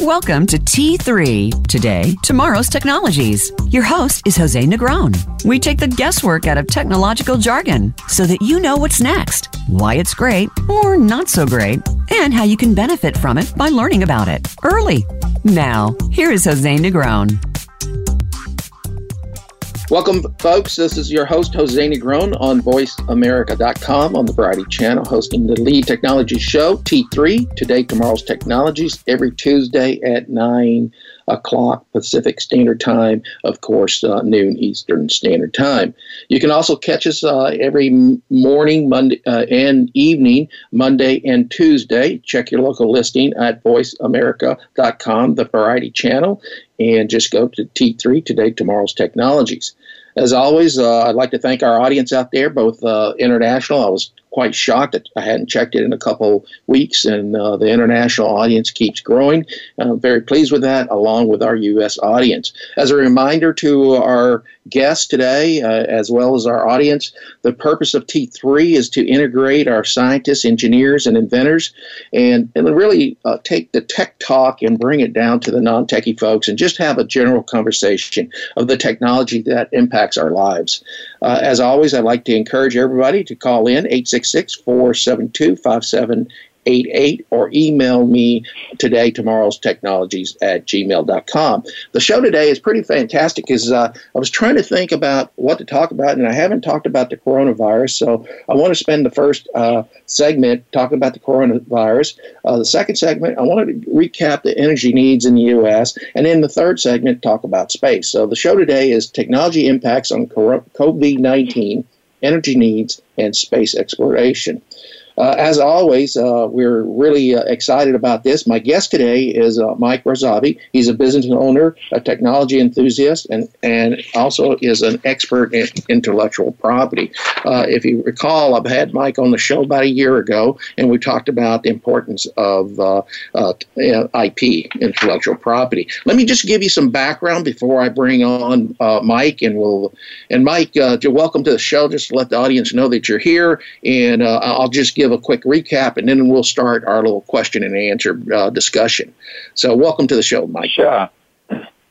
Welcome to T3 Today, Tomorrow's Technologies. Your host is Jose Negron. We take the guesswork out of technological jargon so that you know what's next, why it's great or not so great, and how you can benefit from it by learning about it early. Now, here is Jose Negron. Welcome, folks. This is your host, Jose Negron, on VoiceAmerica.com on the Variety Channel, hosting the lead technology show, T3, Today, Tomorrow's Technologies, every Tuesday at 9 o'clock Pacific Standard Time, of course, uh, noon Eastern Standard Time. You can also catch us uh, every morning, Monday, uh, and evening, Monday and Tuesday. Check your local listing at voiceamerica.com, the variety channel, and just go to T3 Today, Tomorrow's Technologies. As always, uh, I'd like to thank our audience out there, both uh, international. I was quite shocked that I hadn't checked it in a couple weeks, and uh, the international audience keeps growing. I'm very pleased with that, along with our U.S. audience. As a reminder to our guests today, uh, as well as our audience, the purpose of T3 is to integrate our scientists, engineers, and inventors, and, and really uh, take the tech talk and bring it down to the non techie folks and just have a general conversation of the technology that impacts our lives. Uh, as always, I'd like to encourage everybody to call in 866 472 88 or email me today tomorrow's technologies at gmail.com the show today is pretty fantastic because uh, i was trying to think about what to talk about and i haven't talked about the coronavirus so i want to spend the first uh, segment talking about the coronavirus. Uh, the second segment i want to recap the energy needs in the us and then the third segment talk about space. So the show today is technology impacts on covid-19 energy needs and space exploration uh, as always, uh, we're really uh, excited about this. My guest today is uh, Mike Razavi. He's a business owner, a technology enthusiast, and, and also is an expert in intellectual property. Uh, if you recall, I've had Mike on the show about a year ago, and we talked about the importance of uh, IP, intellectual property. Let me just give you some background before I bring on Mike, and we'll and Mike, welcome to the show. Just to let the audience know that you're here, and I'll just give give a quick recap, and then we'll start our little question and answer uh, discussion. So, welcome to the show, Mike. Sure.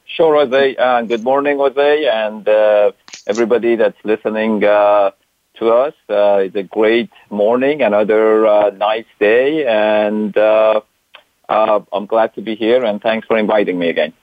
Sure, Jose. Uh, good morning, Jose, and uh, everybody that's listening uh, to us. Uh, it's a great morning, another uh, nice day, and I'm glad to be here, and thanks for inviting me again.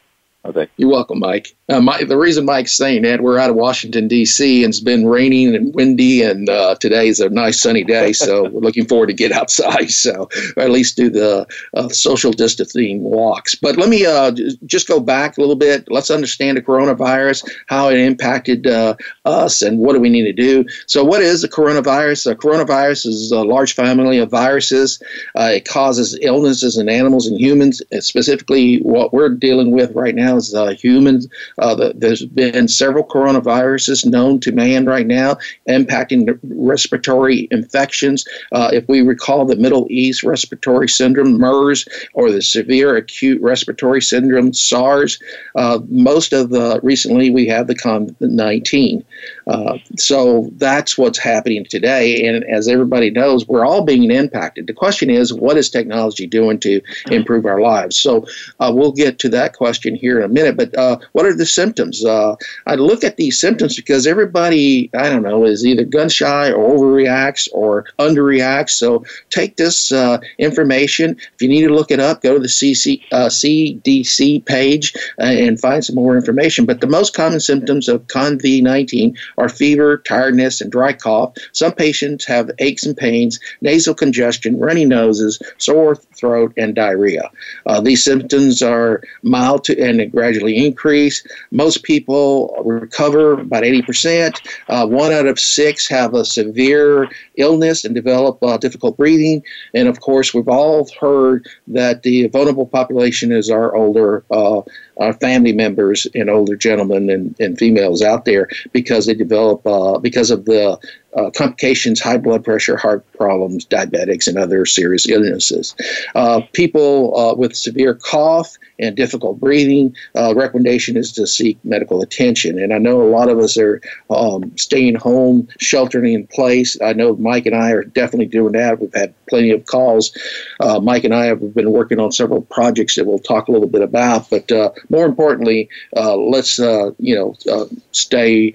Okay. You're welcome, Mike. Uh, the reason Mike's saying that, we're out of Washington, D.C., and it's been raining and windy, and uh, today is a nice sunny day, so we're looking forward to get outside, so or at least do the uh, social distancing walks. But let me uh, just go back a little bit. Let's understand the coronavirus, how it impacted uh, us, and what do we need to do. So, what is the coronavirus? A coronavirus is a large family of viruses. Uh, it causes illnesses in animals and humans. specifically, what we're dealing with right now as uh, humans. Uh, the, there's been several coronaviruses known to man right now, impacting respiratory infections. Uh, if we recall the Middle East respiratory syndrome, MERS, or the severe acute respiratory syndrome, SARS, uh, most of the recently we have the COVID-19. Uh, so that's what's happening today. And as everybody knows, we're all being impacted. The question is, what is technology doing to improve our lives? So uh, we'll get to that question here a minute, but uh, what are the symptoms? Uh, I look at these symptoms because everybody, I don't know, is either gun shy or overreacts or underreacts. So take this uh, information. If you need to look it up, go to the CC, CDC page uh, and find some more information. But the most common symptoms of COVID 19 are fever, tiredness, and dry cough. Some patients have aches and pains, nasal congestion, runny noses, sore throat, and diarrhea. Uh, these symptoms are mild to, and gradually increase. Most people recover about 80%. Uh, one out of six have a severe illness and develop uh, difficult breathing. And of course, we've all heard that the vulnerable population is our older uh, our family members and older gentlemen and, and females out there because they develop uh, because of the uh, complications, high blood pressure, heart problems, diabetics, and other serious illnesses. Uh, people uh, with severe cough and difficult breathing, uh, recommendation is to seek medical attention. And I know a lot of us are um, staying home, sheltering in place. I know Mike and I are definitely doing that. We've had plenty of calls. Uh, Mike and I have been working on several projects that we'll talk a little bit about. But uh, more importantly, uh, let's uh, you know uh, stay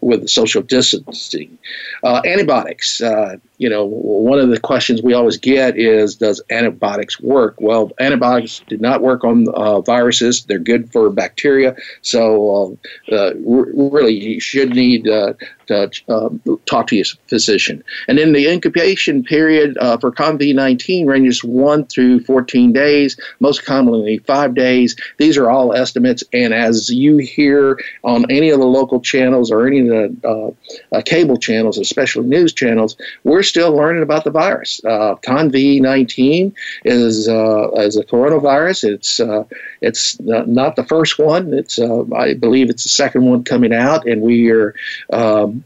with social distancing. antibiotics you know, one of the questions we always get is, does antibiotics work? Well, antibiotics did not work on uh, viruses. They're good for bacteria. So, uh, uh, really, you should need uh, to um, talk to your physician. And then the incubation period uh, for COMV19 ranges 1 through 14 days, most commonly 5 days. These are all estimates. And as you hear on any of the local channels or any of the uh, cable channels, especially news channels, we're still learning about the virus. Uh, CONV19 is uh, is a coronavirus. It's uh, it's not the first one. It's uh, I believe it's the second one coming out, and we are. Um,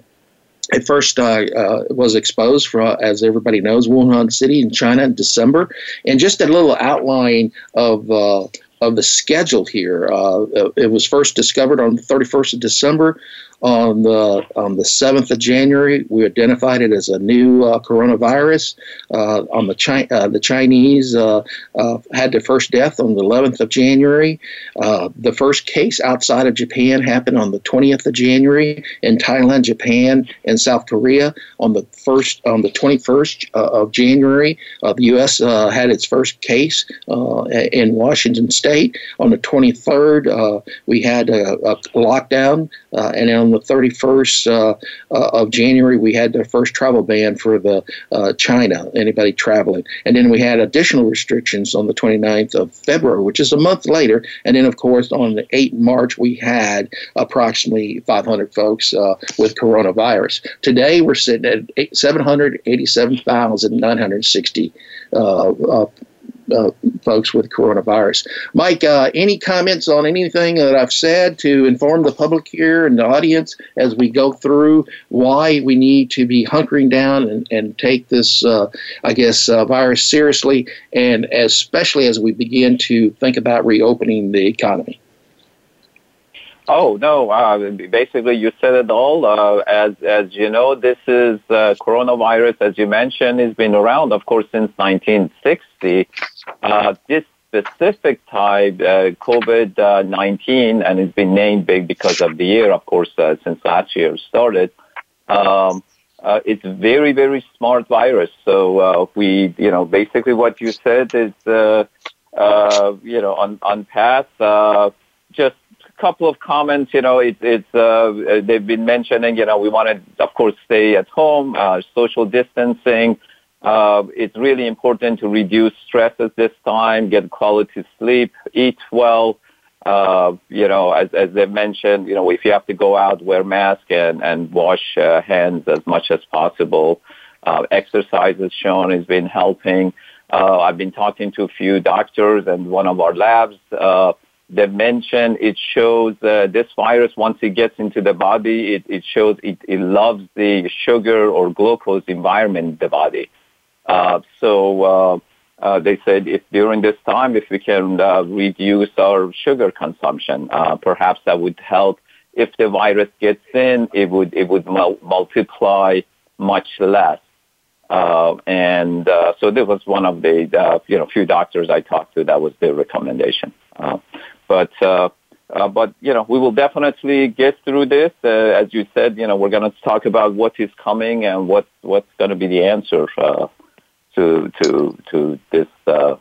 first uh, uh, was exposed for, as everybody knows, Wuhan City in China in December. And just a little outline of uh, of the schedule here. Uh, it was first discovered on the 31st of December on the on the 7th of January, we identified it as a new uh, coronavirus. Uh, on the Chi- uh, the Chinese uh, uh, had their first death on the 11th of January. Uh, the first case outside of Japan happened on the 20th of January in Thailand, Japan, and South Korea. On the first on the 21st of January, the U.S. had its first case in Washington State. On the 23rd, we had a, a lockdown, and on the 31st uh, uh, of January, we had the first travel ban for the uh, China, anybody traveling. And then we had additional restrictions on the 29th of February, which is a month later. And then, of course, on the 8th March, we had approximately 500 folks uh, with coronavirus. Today, we're sitting at 787,960 uh, uh, uh, folks with coronavirus. Mike, uh, any comments on anything that I've said to inform the public here and the audience as we go through why we need to be hunkering down and, and take this, uh, I guess, uh, virus seriously, and especially as we begin to think about reopening the economy? Oh no! Uh, basically, you said it all. Uh, as as you know, this is uh, coronavirus, as you mentioned, has been around, of course, since 1960. Uh, this specific type, uh, COVID-19, and it's been named big because of the year, of course, uh, since last year started. Um, it's very very smart virus. So we, you know, basically what you said is, you know, on on path. just couple of comments. You know, it, it's uh, they've been mentioning. You know, we want to, of course, stay at home, uh, social distancing. Uh, it's really important to reduce stress at this time, get quality sleep, eat well. Uh, you know, as, as they mentioned, you know, if you have to go out, wear mask and, and wash uh, hands as much as possible. Uh, exercise has shown has been helping. Uh, I've been talking to a few doctors and one of our labs. Uh, mentioned it shows uh, this virus once it gets into the body, it, it shows it, it loves the sugar or glucose environment in the body. Uh, so uh, uh, they said if during this time, if we can uh, reduce our sugar consumption, uh, perhaps that would help. If the virus gets in, it would it would mul- multiply much less. Uh, and uh, so this was one of the uh, you know few doctors I talked to. That was their recommendation. Uh, but uh, uh, but you know, we will definitely get through this. Uh, as you said, you know, we're going to talk about what is coming and what what's going to be the answer uh, to to to this uh,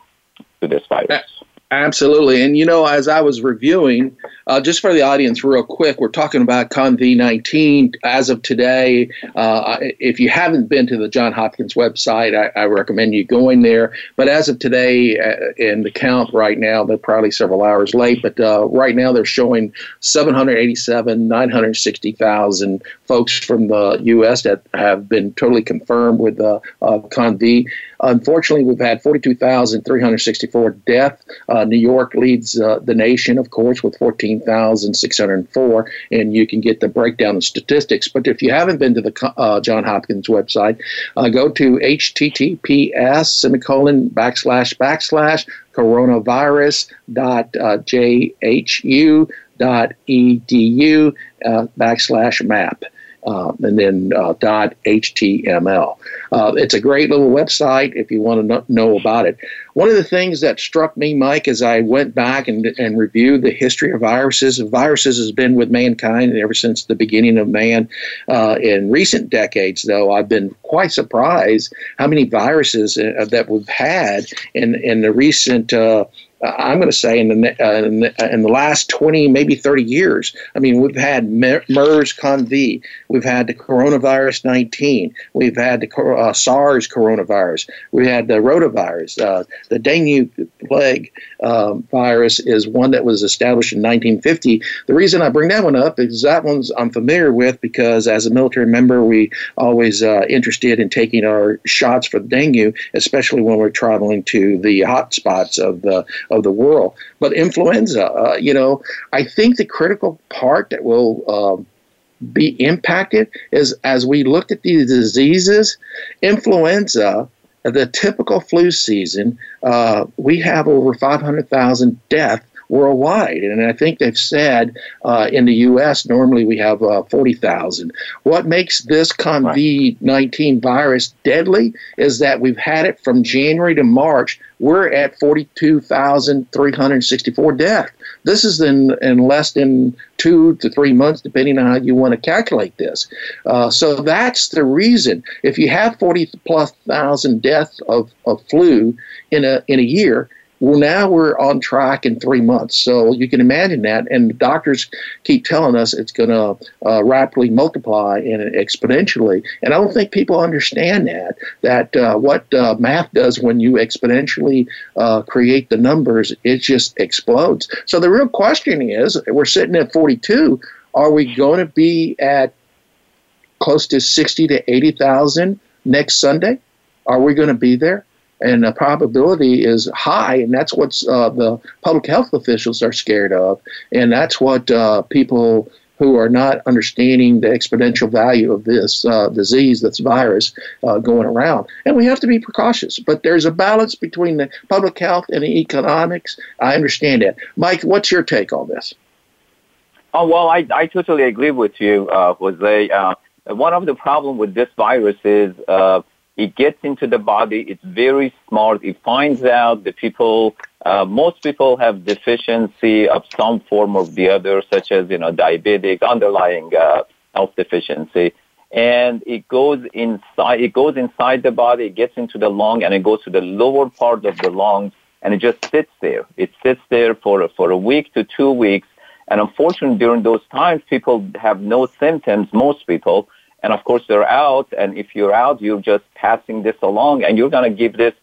to this virus. Absolutely. And, you know, as I was reviewing, uh, just for the audience, real quick, we're talking about CONV19 as of today. Uh, if you haven't been to the John Hopkins website, I, I recommend you going there. But as of today, uh, in the count right now, they're probably several hours late, but uh, right now they're showing 787, 960,000 folks from the U.S. that have been totally confirmed with uh, CONV. Unfortunately, we've had 42,364 deaths. Uh, Uh, New York leads uh, the nation, of course, with 14,604, and you can get the breakdown of statistics. But if you haven't been to the uh, John Hopkins website, uh, go to https semicolon backslash backslash coronavirus.jhu dot edu uh, backslash map uh, and then uh, .html. Uh, it's a great little website if you want to know about it. One of the things that struck me, Mike, as I went back and, and reviewed the history of viruses, viruses has been with mankind ever since the beginning of man. Uh, in recent decades, though, I've been quite surprised how many viruses uh, that we've had in, in the recent uh, I'm going to say in the, uh, in the, uh, in the last 20, maybe 30 years. I mean, we've had MERS-CoV, we've had the coronavirus 19, we've had the uh, SARS coronavirus, we had the rotavirus, uh, the dengue plague um, virus is one that was established in 1950. The reason I bring that one up is that one's I'm familiar with because as a military member, we always uh, interested in taking our shots for dengue, especially when we're traveling to the hot spots of the of the world. But influenza, uh, you know, I think the critical part that will um, be impacted is as we look at these diseases, influenza the typical flu season, uh, we have over 500,000 deaths worldwide. And I think they've said uh, in the U.S. normally we have uh, 40,000. What makes this COVID 19 virus deadly is that we've had it from January to March. We're at 42,364 deaths. This is in, in less than two to three months, depending on how you want to calculate this. Uh, so that's the reason. If you have 40 plus thousand deaths of, of flu in a, in a year, well, now we're on track in three months. So you can imagine that. And doctors keep telling us it's going to uh, rapidly multiply and exponentially. And I don't think people understand that, that uh, what uh, math does when you exponentially uh, create the numbers, it just explodes. So the real question is we're sitting at 42. Are we going to be at close to 60 to 80,000 next Sunday? Are we going to be there? And the probability is high, and that's what uh, the public health officials are scared of, and that's what uh, people who are not understanding the exponential value of this uh, disease, this virus uh, going around. And we have to be precautious, but there's a balance between the public health and the economics. I understand that. Mike, what's your take on this? Oh, well, I, I totally agree with you, uh, Jose. Uh, one of the problems with this virus is uh, it gets into the body. It's very smart. It finds out the people, uh, most people have deficiency of some form or the other, such as, you know, diabetic, underlying uh, health deficiency. And it goes inside, it goes inside the body, it gets into the lung, and it goes to the lower part of the lungs, and it just sits there. It sits there for, for a week to two weeks. And unfortunately, during those times, people have no symptoms, most people, and of course, they're out. And if you're out, you're just passing this along and you're going to give this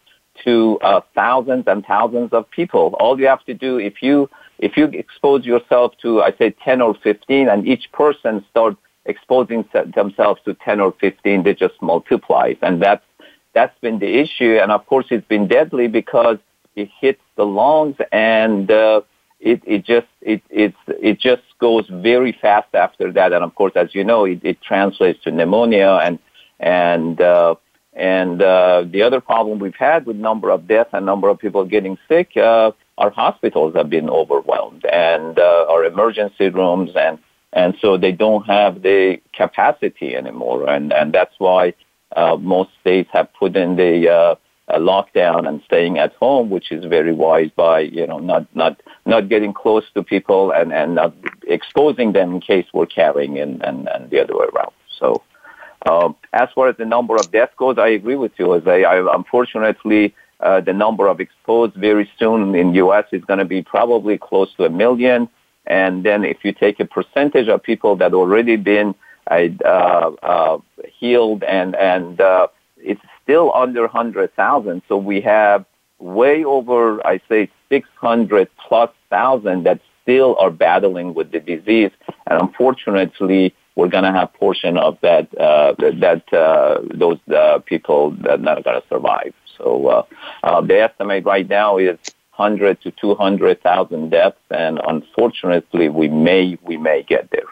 to uh, thousands and thousands of people. All you have to do, if you, if you expose yourself to, I say 10 or 15 and each person starts exposing themselves to 10 or 15, they just multiplies. And that's, that's been the issue. And of course, it's been deadly because it hits the lungs and, uh, it, it just it it's it just goes very fast after that. And of course as you know it, it translates to pneumonia and and uh, and uh, the other problem we've had with number of deaths and number of people getting sick uh, our hospitals have been overwhelmed and uh, our emergency rooms and and so they don't have the capacity anymore. And and that's why uh, most states have put in the uh, lockdown and staying at home, which is very wise by you know not not not getting close to people and and not exposing them in case we're carrying and and, and the other way around. So. Um, as far as the number of deaths goes, I agree with you. As I, I unfortunately, uh, the number of exposed very soon in U.S. is going to be probably close to a million. And then if you take a percentage of people that already been uh, uh, healed and and uh, it's still under 100,000. So we have way over, I say, 600 plus thousand that still are battling with the disease. And unfortunately, we're going to have portion of that, uh, that, uh, those uh, people that are not going to survive. So uh, uh, the estimate right now is 100 to 200,000 deaths, and unfortunately, we may we may get there.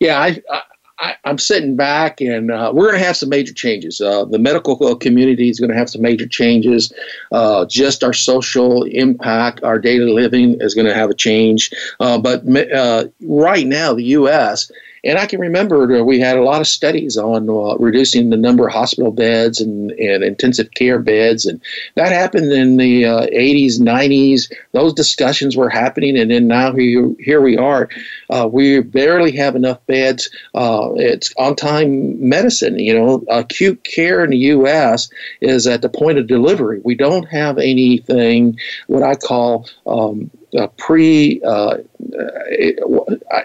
Yeah, I, I, am sitting back, and uh, we're going to have some major changes. Uh, the medical community is going to have some major changes. Uh, just our social impact, our daily living is going to have a change. Uh, but uh, right now, the U.S. And I can remember we had a lot of studies on uh, reducing the number of hospital beds and, and intensive care beds. And that happened in the uh, 80s, 90s. Those discussions were happening. And then now here, here we are. Uh, we barely have enough beds. Uh, it's on time medicine. You know, acute care in the U.S. is at the point of delivery. We don't have anything, what I call um, uh, pre. Uh,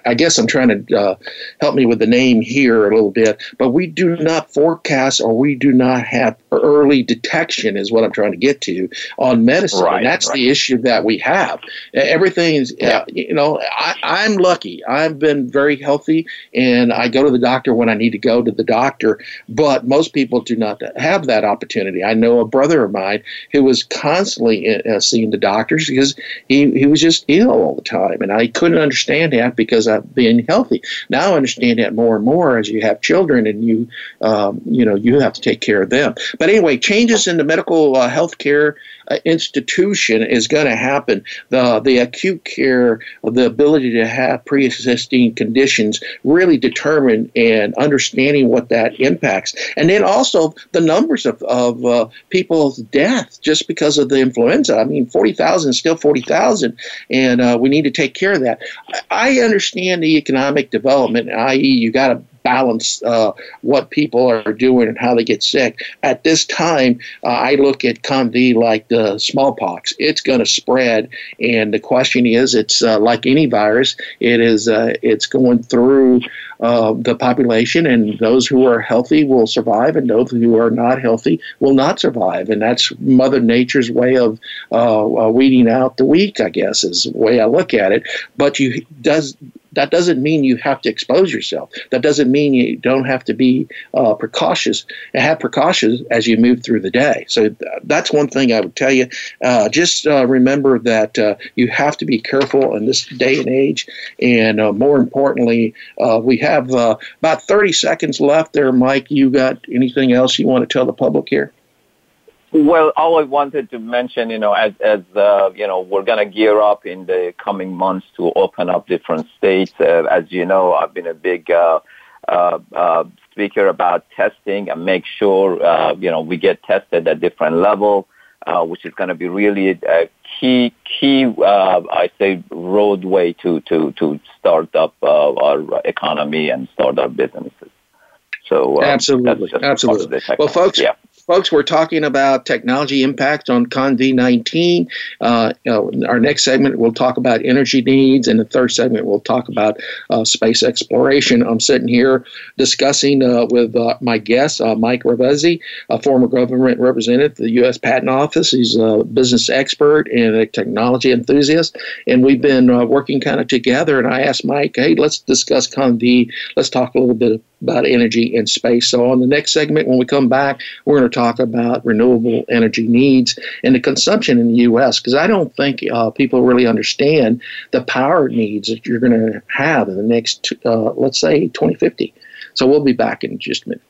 I guess I'm trying to uh, help me with the name here a little bit, but we do not forecast or we do not have early detection, is what I'm trying to get to on medicine. Right, and that's right. the issue that we have. Everything is, yeah. you know, I, I'm lucky. I've been very healthy, and I go to the doctor when I need to go to the doctor. But most people do not have that opportunity. I know a brother of mine who was constantly uh, seeing the doctors because he, he was just ill all the time. And I couldn't understand that because being healthy. Now I understand that more and more as you have children and you, um, you know, you have to take care of them. But anyway, changes in the medical uh, health care uh, institution is going to happen. The, the acute care, the ability to have pre existing conditions really determine and understanding what that impacts. And then also the numbers of, of uh, people's death just because of the influenza. I mean, 40,000 is still 40,000 and uh, we need to take care of that. I understand the economic development, i.e., you got to balance uh, what people are doing and how they get sick. At this time, uh, I look at COMV like the smallpox. It's going to spread, and the question is, it's uh, like any virus. It is. Uh, it's going through uh, the population, and those who are healthy will survive, and those who are not healthy will not survive. And that's Mother Nature's way of uh, weeding out the weak. I guess is the way I look at it. But you does that doesn't mean you have to expose yourself. That doesn't mean you don't have to be uh, precautious and have precautions as you move through the day. So th- that's one thing I would tell you. Uh, just uh, remember that uh, you have to be careful in this day and age. And uh, more importantly, uh, we have about 30 seconds left there, Mike. You got anything else you want to tell the public here? Well, all I wanted to mention, you know, as, as uh, you know, we're going to gear up in the coming months to open up different states. Uh, as you know, I've been a big uh, uh, uh, speaker about testing and make sure, uh, you know, we get tested at different level, uh, which is going to be really a key, key, uh, I say, roadway to, to, to start up uh, our economy and start our businesses. So uh, absolutely, absolutely. Well, folks, yeah. Folks, we're talking about technology impact on CONV 19. Uh, our next segment, we'll talk about energy needs. And the third segment, we'll talk about uh, space exploration. I'm sitting here discussing uh, with uh, my guest, uh, Mike Razavi, a former government representative the U.S. Patent Office. He's a business expert and a technology enthusiast. And we've been uh, working kind of together. And I asked Mike, hey, let's discuss CONV. Let's talk a little bit about energy and space. So, on the next segment, when we come back, we're going to talk about renewable energy needs and the consumption in the U.S. because I don't think uh, people really understand the power needs that you're going to have in the next, uh, let's say, 2050. So, we'll be back in just a minute.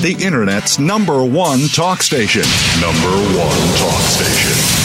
The Internet's number one talk station. Number one talk station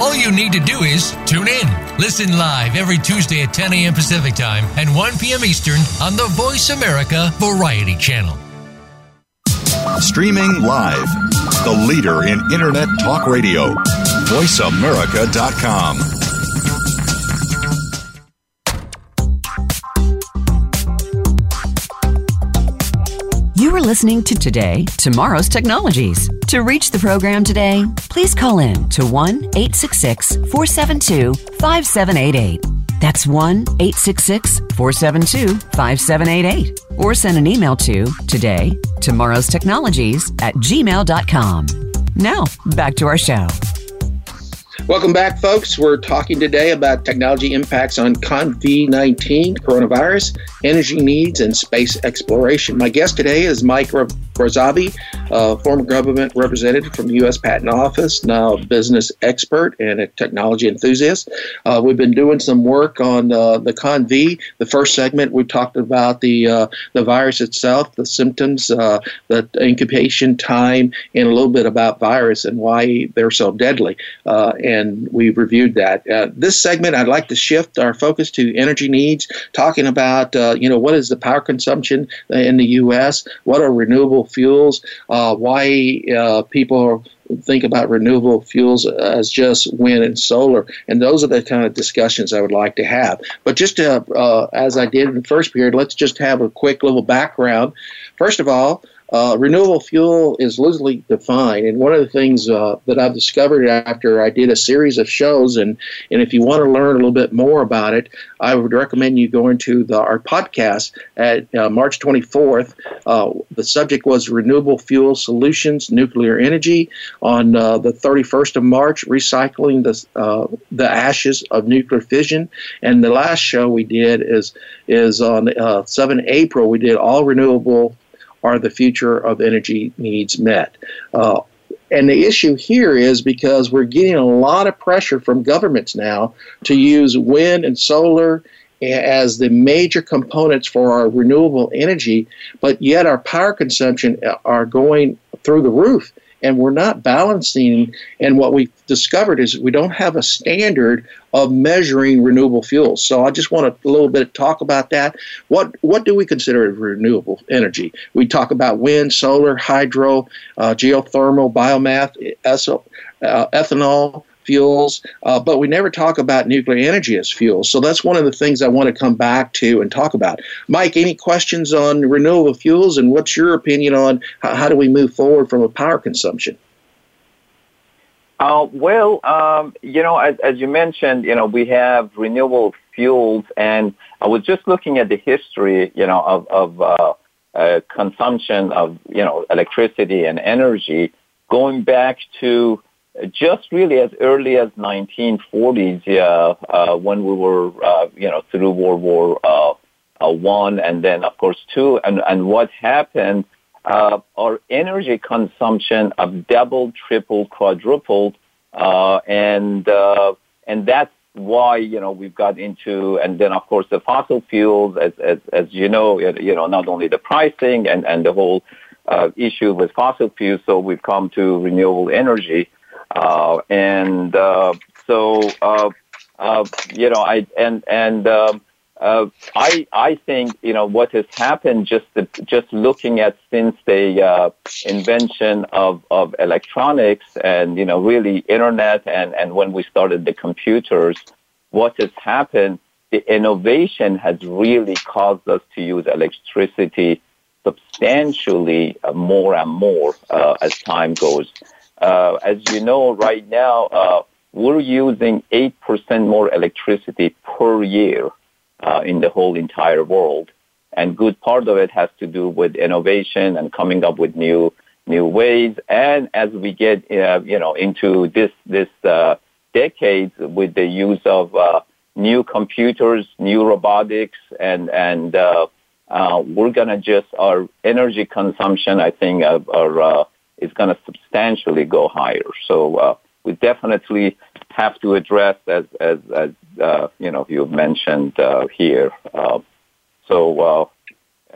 All you need to do is tune in. Listen live every Tuesday at 10 a.m. Pacific Time and 1 p.m. Eastern on the Voice America Variety Channel. Streaming live, the leader in Internet Talk Radio, voiceamerica.com. You are listening to Today, Tomorrow's Technologies. To reach the program today, please call in to 1 866 472 5788. That's 1 866 472 5788. Or send an email to today, tomorrow's technologies at gmail.com. Now, back to our show. Welcome back, folks. We're talking today about technology impacts on COVID-19, coronavirus, energy needs, and space exploration. My guest today is Mike A former government representative from the U.S. Patent Office, now a business expert and a technology enthusiast. Uh, we've been doing some work on uh, the ConV. The first segment, we talked about the uh, the virus itself, the symptoms, uh, the incubation time, and a little bit about virus and why they're so deadly. Uh, and we reviewed that. This segment, I'd like to shift our focus to energy needs, talking about you know what is the power consumption in the U.S., what are renewable fuels, uh, why uh, people think about renewable fuels as just wind and solar, and those are the kind of discussions I would like to have. But just to, uh, as I did in the first period, let's just have a quick little background. First of all. Uh, renewable fuel is loosely defined, and one of the things uh, that I've discovered after I did a series of shows, and, and if you want to learn a little bit more about it, I would recommend you go into the, our podcast at uh, March 24th. Uh, the subject was renewable fuel solutions, nuclear energy. On uh, the 31st of March, recycling the uh, the ashes of nuclear fission, and the last show we did is is on 7 April. We did all renewable are the future of energy needs met? Uh, and the issue here is because we're getting a lot of pressure from governments now to use wind and solar as the major components for our renewable energy, but yet our power consumption are going through the roof and we're not balancing. And what we discovered is we don't have a standard of measuring renewable fuels. So I just want a little bit talk about that. What what do we consider renewable energy? We talk about wind, solar, hydro, uh, geothermal, biomass, uh, ethanol fuels, uh, but we never talk about nuclear energy as fuel. So that's one of the things I want to come back to and talk about. Mike, any questions on renewable fuels, and what's your opinion on how, how do we move forward from a power consumption? Uh, well, um, you know, as, as, you mentioned, you know, we have renewable fuels, and I was just looking at the history, you know, of, of uh, uh, consumption of, you know, electricity and energy going back to just really as early as 1940s, yeah, uh, when we were, uh, you know, through World War uh, uh, One, and then of course two, and and what happened? Uh, our energy consumption of doubled, tripled, quadrupled, uh, and uh, and that's why you know we've got into, and then of course the fossil fuels, as as as you know, you know not only the pricing and and the whole uh, issue with fossil fuels, so we've come to renewable energy. Uh, and uh, so, uh, uh, you know, I and and um, uh, I I think you know what has happened just the, just looking at since the uh, invention of, of electronics and you know really internet and and when we started the computers, what has happened? The innovation has really caused us to use electricity substantially uh, more and more uh, as time goes. Uh, as you know, right now, uh, we're using 8% more electricity per year uh, in the whole entire world. And good part of it has to do with innovation and coming up with new new ways. And as we get, you know, into this this uh, decade with the use of uh, new computers, new robotics, and and uh, uh, we're gonna just our energy consumption. I think our, is gonna substantially go higher. So uh, we definitely have to address, as as, as uh, you know, you mentioned uh, here. Uh, so uh,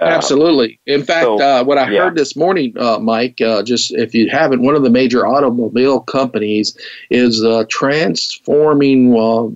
Absolutely. In fact, so, uh, what I yeah. heard this morning, uh, Mike, uh, just if you haven't, one of the major automobile companies is uh, transforming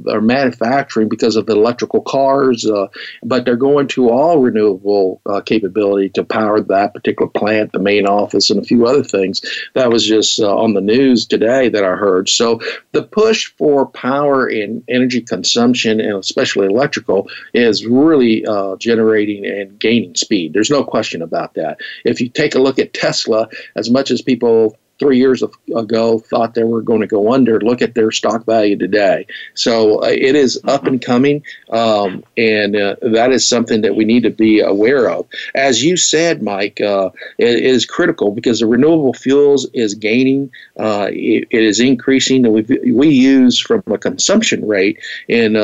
their manufacturing because of the electrical cars, uh, but they're going to all renewable capability to power that particular plant, the main office, and a few other things. That was just on the news today that I heard. So the push for power and energy consumption, and especially electrical, is really generating and gaining speed speed. There's no question about that. If you take a look at Tesla, as much as people three years ago thought they were going to go under, look at their stock value today. So uh, it is up and coming, um, and uh, that is something that we need to be aware of. As you said, Mike, uh, it is critical because the renewable fuels is gaining, uh, it, it is increasing, and we we use from a consumption rate in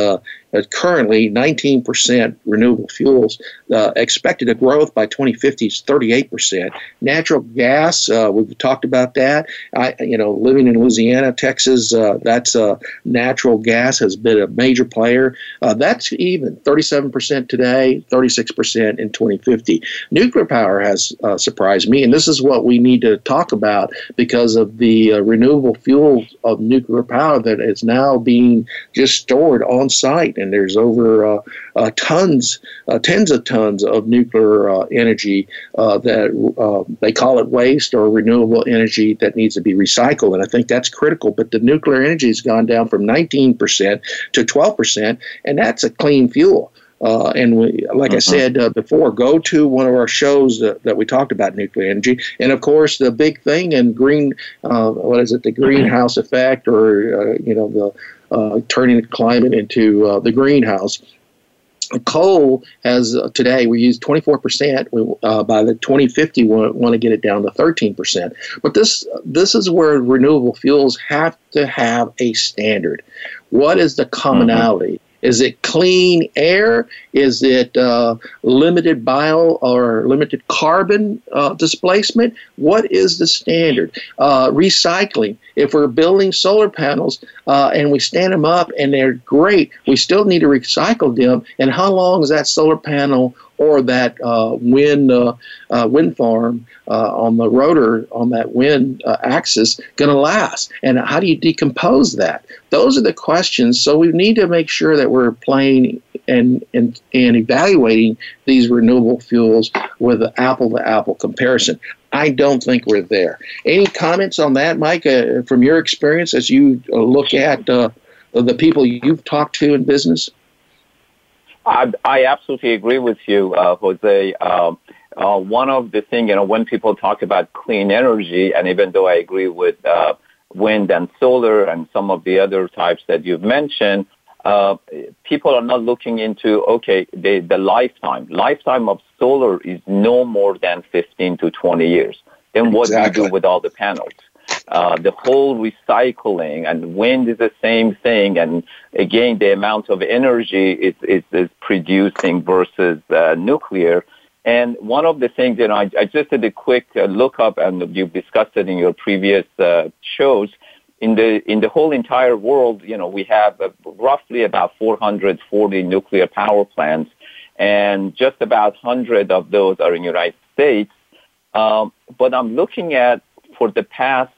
uh, currently 19% renewable fuels. Uh, expected a growth by 2050 is 38%. Natural gas, uh, we've talked about that. I, you know, living in Louisiana, Texas, uh, that's uh, natural gas has been a major player. Uh, that's even 37% today, 36% in 2050. Nuclear power has surprised me, and this is what we need to talk about because of the renewable fuel of nuclear power that is now being just stored on site and there's over uh, uh, tons, uh, tens of tons of nuclear uh, energy uh, that uh, they call it waste or renewable energy that needs to be recycled, and I think that's critical. But the nuclear energy has gone down from 19% to 12%, and that's a clean fuel. Uh, and we, like uh-huh. I said uh, before, go to one of our shows that, that, we talked about nuclear energy. And of course, the big thing in green, uh, what is it, the greenhouse effect, or you know the uh, turning the climate into uh, the greenhouse. Coal has uh, today we use 24%. We, uh, by the 2050, we want, want to get it down to 13%. But this this is where renewable fuels have to have a standard. What is the commonality? Mm-hmm. Is it clean air? Is it uh, limited bio or limited carbon uh, displacement? What is the standard? Uh, recycling. If we're building solar panels uh, and we stand them up and they're great, we still need to recycle them. And how long is that solar panel or that uh, wind uh, uh, wind farm uh, on the rotor on that wind uh, axis going to last? And how do you decompose that? Those are the questions. So we need to make sure that we're playing and and, and evaluating these renewable fuels with an apple to apple comparison. I don't think we're there. Any comments on that, Mike, uh, from your experience as you look at the people you've talked to in business? I, I absolutely agree with you, uh, Jose. Um, uh, one of the things, you know, when people talk about clean energy, and even though I agree with uh, wind and solar and some of the other types that you've mentioned, uh, people are not looking into, okay, the, the lifetime. Lifetime of solar is no more than 15 to 20 years. Then what exactly. do you do with all the panels? Uh, the whole recycling and wind is the same thing. And again, the amount of energy it, it is producing versus uh, nuclear. And one of the things, you know, I, I just did a quick uh, lookup, and you've discussed it in your previous uh, shows. In the in the whole entire world, you know, we have uh, roughly about 440 nuclear power plants, and just about 100 of those are in the United States. Um, but I'm looking at for the past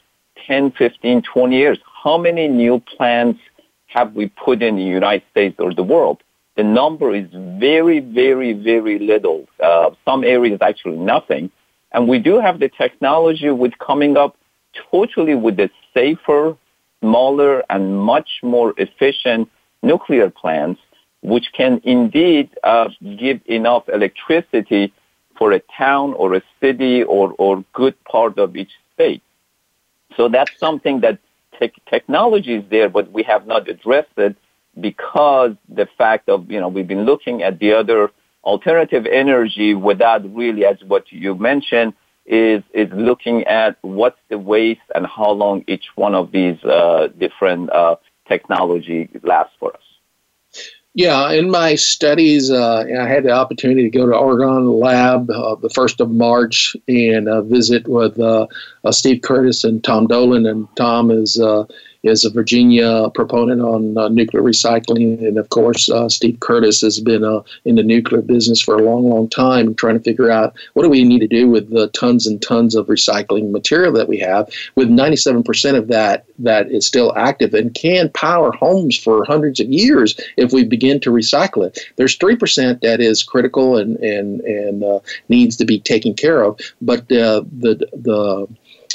10, 15, 20 years, how many new plants have we put in the United States or the world? The number is very, very, very little. Uh, some areas actually nothing. And we do have the technology with coming up totally with the safer, smaller, and much more efficient nuclear plants, which can indeed uh, give enough electricity for a town or a city or, or good part of each state. So that's something that te- technology is there, but we have not addressed it because the fact of, you know, we've been looking at the other alternative energy without really, as what you mentioned, is, is looking at what's the waste and how long each one of these uh, different uh, technology lasts for us. Yeah, in my studies, uh, I had the opportunity to go to Argonne Lab uh, the first of March and uh, visit with uh, uh, Steve Curtis and Tom Dolan. And Tom is uh, is a Virginia proponent on uh, nuclear recycling. And of course, uh, Steve Curtis has been uh, in the nuclear business for a long, long time, trying to figure out what do we need to do with the tons and tons of recycling material that we have, with 97% of that that is still active and can power homes for hundreds of years if we begin to recycle it. There's 3% that is critical and, and, and uh, needs to be taken care of, but uh, the, the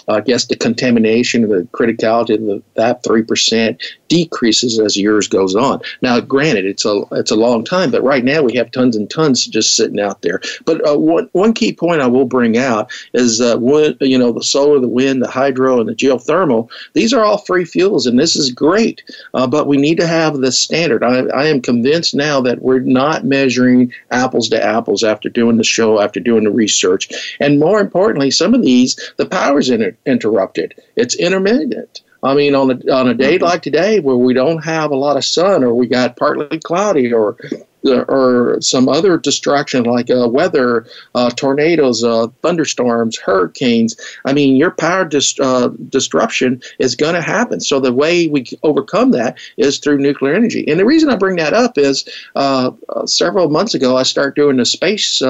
I guess the contamination, the criticality of the, that three percent decreases as years goes on. Now, granted, it's a it's a long time, but right now we have tons and tons just sitting out there. But uh, one one key point I will bring out is uh, when, you know the solar, the wind, the hydro, and the geothermal. These are all free fuels, and this is great. Uh, but we need to have the standard. I, I am convinced now that we're not measuring apples to apples after doing the show, after doing the research, and more importantly, some of these the power's in interrupted. It's intermittent. I mean, on a on a day mm-hmm. like today, where we don't have a lot of sun, or we got partly cloudy, or or some other distraction like uh, weather, uh, tornadoes, uh, thunderstorms, hurricanes. I mean, your power dis- uh, disruption is going to happen. So the way we overcome that is through nuclear energy. And the reason I bring that up is uh, uh, several months ago I started doing a space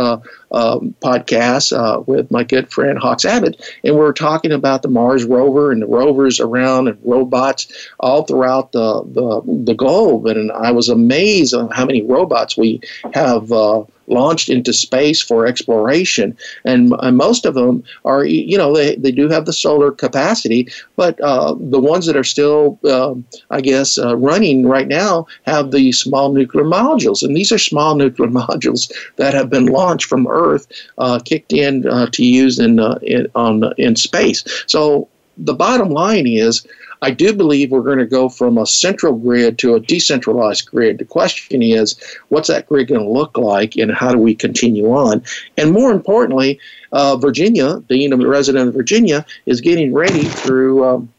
um, podcast with my good friend Hawks Abbott, and we are talking about the Mars rover and the rovers around and robots all throughout the the, the globe. And I was amazed on how many robots we have uh, launched into space for exploration. And, and, most of them are, you know, they, they do have the solar capacity, but uh, the ones that are still, uh, I guess, uh, running right now have the small nuclear modules. And these are small nuclear modules that have been launched from Earth, uh, kicked in uh, to use in, in, on, in space. So the bottom line is, I do believe we're going to go from a central grid to a decentralized grid. The question is, what's that grid going to look like, and how do we continue on? And more importantly, uh, Virginia, being a resident of Virginia, is getting ready through um,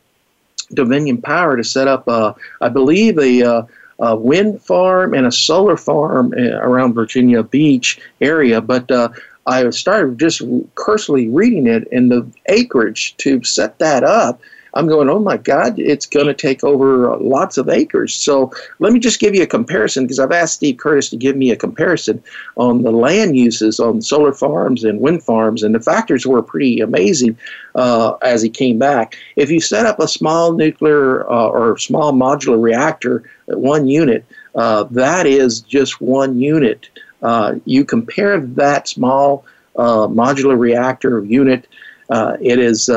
Dominion Power to set up, uh, I believe, a uh, a wind farm and a solar farm uh, around Virginia Beach area. But uh, I started just cursorily reading it, and the acreage to set that up I'm going, oh my God, it's going to take over lots of acres. So let me just give you a comparison because I've asked Steve Curtis to give me a comparison on the land uses on solar farms and wind farms, and the factors were pretty amazing uh, as he came back. If you set up a small nuclear uh, or small modular reactor at one unit, uh, that is just one unit. Uh, you compare that small uh, modular reactor unit, uh, it is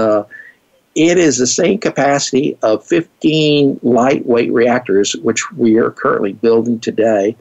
it is the same capacity of 15 light water reactors, which we are currently building today.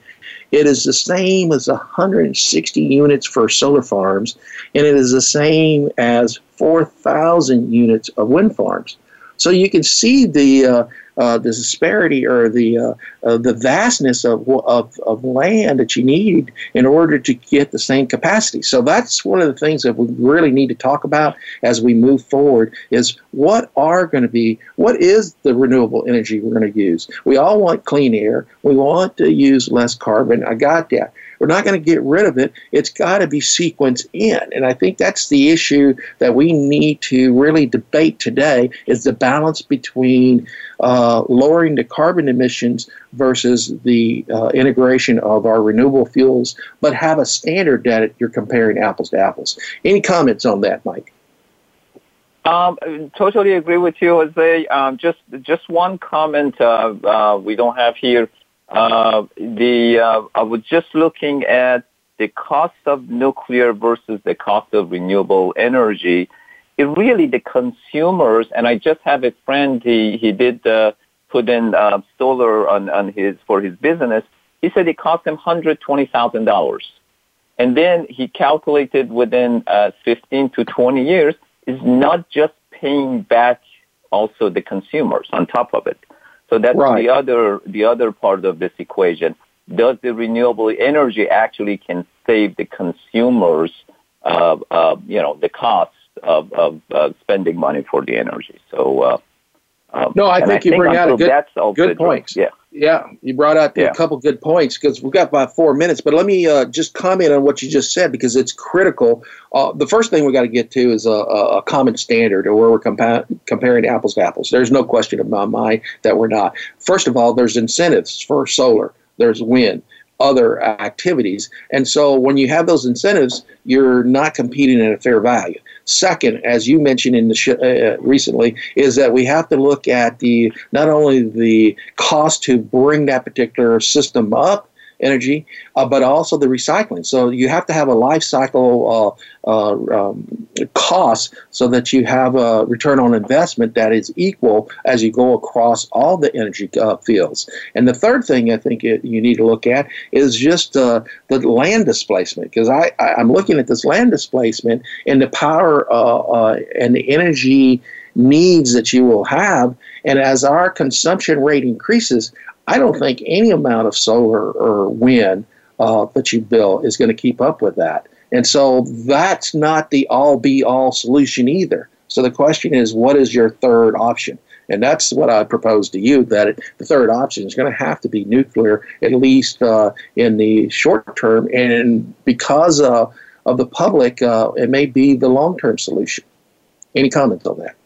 It is the same as 160 units for solar farms, and it is the same as 4,000 units of wind farms. So you can see the uh, the disparity or the uh, uh, the vastness of, of of land that you need in order to get the same capacity. So that's one of the things that we really need to talk about as we move forward. Is what are going to be what is the renewable energy we're going to use? We all want clean air. We want to use less carbon. I got that. We're not going to get rid of it. It's got to be sequenced in. And I think that's the issue that we need to really debate today is the balance between uh, lowering the carbon emissions versus the uh, integration of our renewable fuels, but have a standard that you're comparing apples to apples. Any comments on that, Mike? Um, totally agree with you, Jose. Um, just just one comment uh, uh, we don't have here. Uh, the uh, I was just looking at the cost of nuclear versus the cost of renewable energy. It really the consumers, and I just have a friend. He he did uh, put in uh, solar on on his for his business. He said it cost him hundred twenty thousand dollars, and then he calculated within uh, fifteen to twenty years is not just paying back also the consumers on top of it. So that's right. the other the other part of this equation. Does the renewable energy actually can save the consumers, uh, uh, you know, the cost of, of uh, spending money for the energy? So. Uh, um, no, I think I you think bring out a good, good point. Yeah. Yeah, you brought out yeah. a couple good points because we've got about four minutes. But let me uh, just comment on what you just said because it's critical. Uh, the first thing we got to get to is a, a, common standard or where we're compa- comparing apples to apples. There's no question in my mind that we're not. First of all, there's incentives for solar. There's wind other activities. And so when you have those incentives, you're not competing at a fair value. Second, as you mentioned in the sh- uh, recently, is that we have to look at the not only the cost to bring that particular system up, energy, uh, but also the recycling. So you have to have a life cycle uh, uh, um, cost so that you have a return on investment that is equal as you go across all the energy uh, fields. And the third thing I think it, you need to look at is just uh, the land displacement because I, I, am looking at this land displacement and the power and the energy needs that you will have. And as our consumption rate increases, I don't think any amount of solar or wind uh, that you build is going to keep up with that. And so that's not the all be all solution either. So the question is, what is your third option? And that's what I propose to you that it, the third option is going to have to be nuclear, at least uh, in the short term. And because uh, of the public, uh, it may be the long term solution. Any comments on that?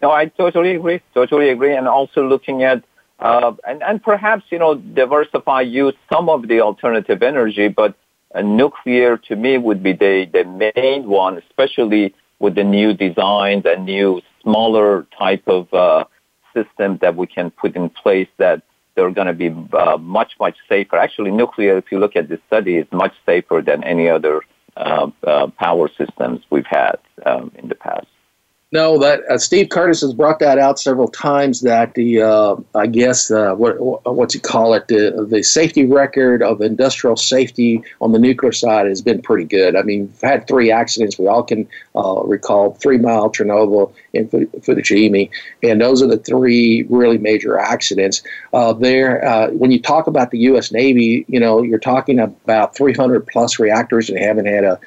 No, I totally agree. Totally agree. And also looking at uh, and, and perhaps, you know, diversify, use some of the alternative energy, but uh, nuclear to me would be the, the main one, especially with the new designs and new smaller type of uh, systems that we can put in place that they're going to be uh, much, much safer. Actually, nuclear, if you look at the study, is much safer than any other uh, uh, power systems we've had um, in the past. No, that uh, Steve Curtis has brought that out several times. That the uh, I guess uh, what what's you call it the the safety record of industrial safety on the nuclear side has been pretty good. I mean, we've had three accidents. We all can uh, recall Three Mile, Chernobyl, and Fukushima, and those are the three really major accidents. Uh, there, uh, when you talk about the U.S. Navy, you know you're talking about 300 plus reactors and haven't had a,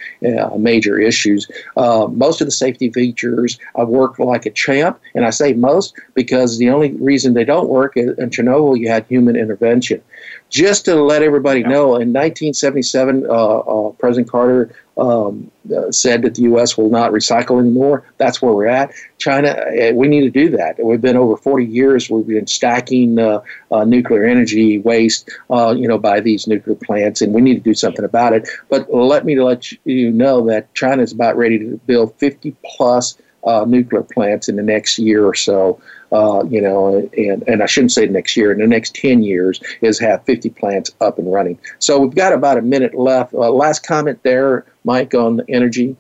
a major issues. most of the safety features I've worked like a champ, and I say most because the only reason they don't work in Chernobyl you had human intervention. Just to let everybody yeah. know, in 1977, uh, uh, President Carter um, uh, said that the U.S. will not recycle anymore. That's where we're at. China, uh, we need to do that. We've been over 40 years. We've been stacking uh, uh, nuclear energy waste, you know, by these nuclear plants, and we need to do something about it. But let me let you know that China is about ready to build 50 plus uh, nuclear plants in the next year or so. Uh, you know, and, and I shouldn't say next year, in the next 10 years, is have 50 plants up and running. So we've got about a minute left. Uh, last comment there, Mike, on the energy?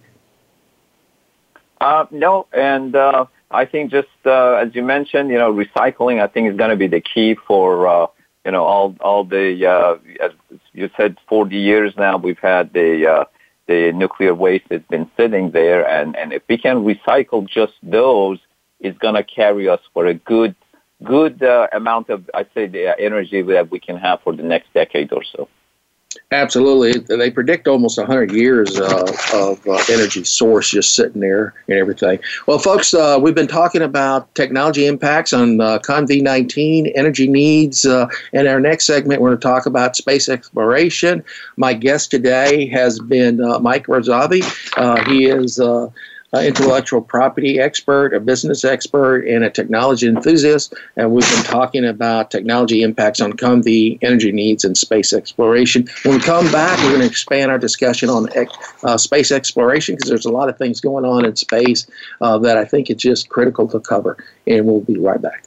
Uh, no, and uh, I think just uh, as you mentioned, you know, recycling, I think is going to be the key for, you know, all, all the, uh, as you said, 40 years now, we've had the, uh, the nuclear waste has been sitting there, and, and if we can recycle just those, it's going to carry us for a good good uh, amount of, I'd say, the energy that we can have for the next decade or so. Absolutely. They predict almost 100 years uh, of uh, energy source just sitting there and everything. Well, folks, uh, we've been talking about technology impacts on uh, CONV19, energy needs. Uh, in our next segment, we're going to talk about space exploration. My guest today has been uh, Mike Razavi. He is uh, intellectual property expert, a business expert, and a technology enthusiast. And we've been talking about technology impacts on CONV energy needs and space exploration. When we come back, we're going to expand our discussion on uh, space exploration because there's a lot of things going on in space uh, that I think it's just critical to cover. And we'll be right back.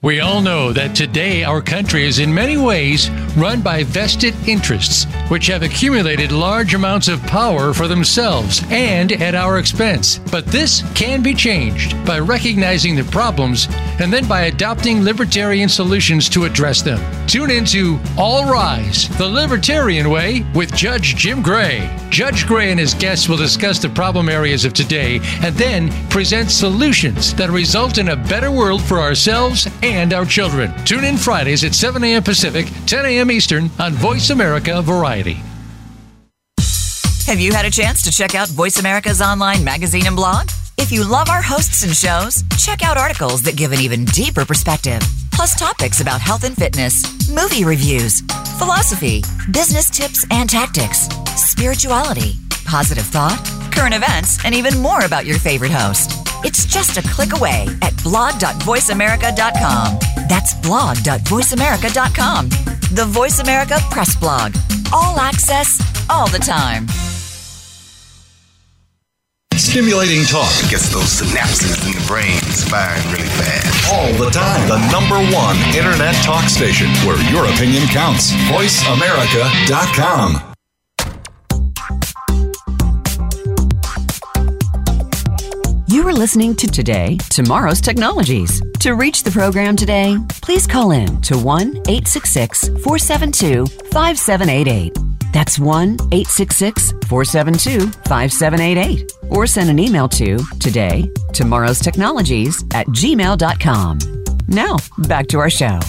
We all know that today our country is in many ways run by vested interests, which have accumulated large amounts of power for themselves and at our expense. But this can be changed by recognizing the problems and then by adopting libertarian solutions to address them. Tune into All Rise, the Libertarian Way with Judge Jim Gray. Judge Gray and his guests will discuss the problem areas of today and then present solutions that result in a better world for ourselves our children. Tune in Fridays at 7 a.m. Pacific, 10 a.m. Eastern on Voice America Variety. Have you had a chance to check out Voice America's online magazine and blog? If you love our hosts and shows, check out articles that give an even deeper perspective, plus topics about health and fitness, movie reviews, philosophy, business tips and tactics, spirituality, positive thought, current events, and even more about your favorite host. It's just a click away at blog.voiceamerica.com. That's blog.voiceamerica.com. The Voice America Press Blog. All access, all the time. Stimulating talk Gets those synapses in the brain firing really fast. all the time. The number one internet talk station where your opinion counts. VoiceAmerica.com. You are listening to Today, Tomorrow's Technologies. To reach the program today, please call in to 1 866 472 5788. That's 1 866 472 5788. Or send an email to today, tomorrow's technologies at gmail.com. Now, back to our show.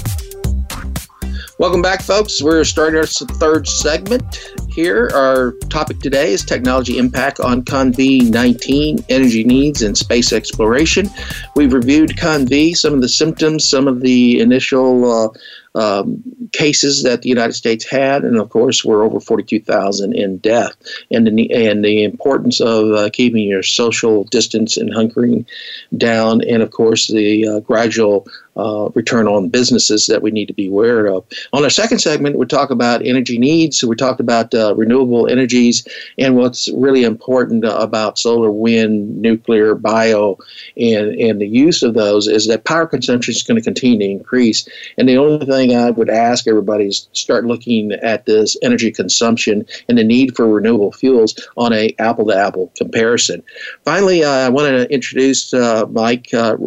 Welcome back, folks. We're starting our third segment here. Our topic today is technology impact on CONV 19, energy needs, and space exploration. We've reviewed CONV, some of the symptoms, some of the initial uh, um, cases that the United States had, and of course, we're over 42,000 in death, and the, and the importance of uh, keeping your social distance and hunkering down, and of course, the uh, gradual uh, return on businesses that we need to be aware of. On our second segment, we talk about energy needs. So we talked about uh, renewable energies and what's really important about solar, wind, nuclear, bio, and, and the use of those is that power consumption is going to continue to increase. And the only thing I would ask everybody is start looking at this energy consumption and the need for renewable fuels on a apple to apple comparison. Finally, uh, I want to introduce uh, Mike uh,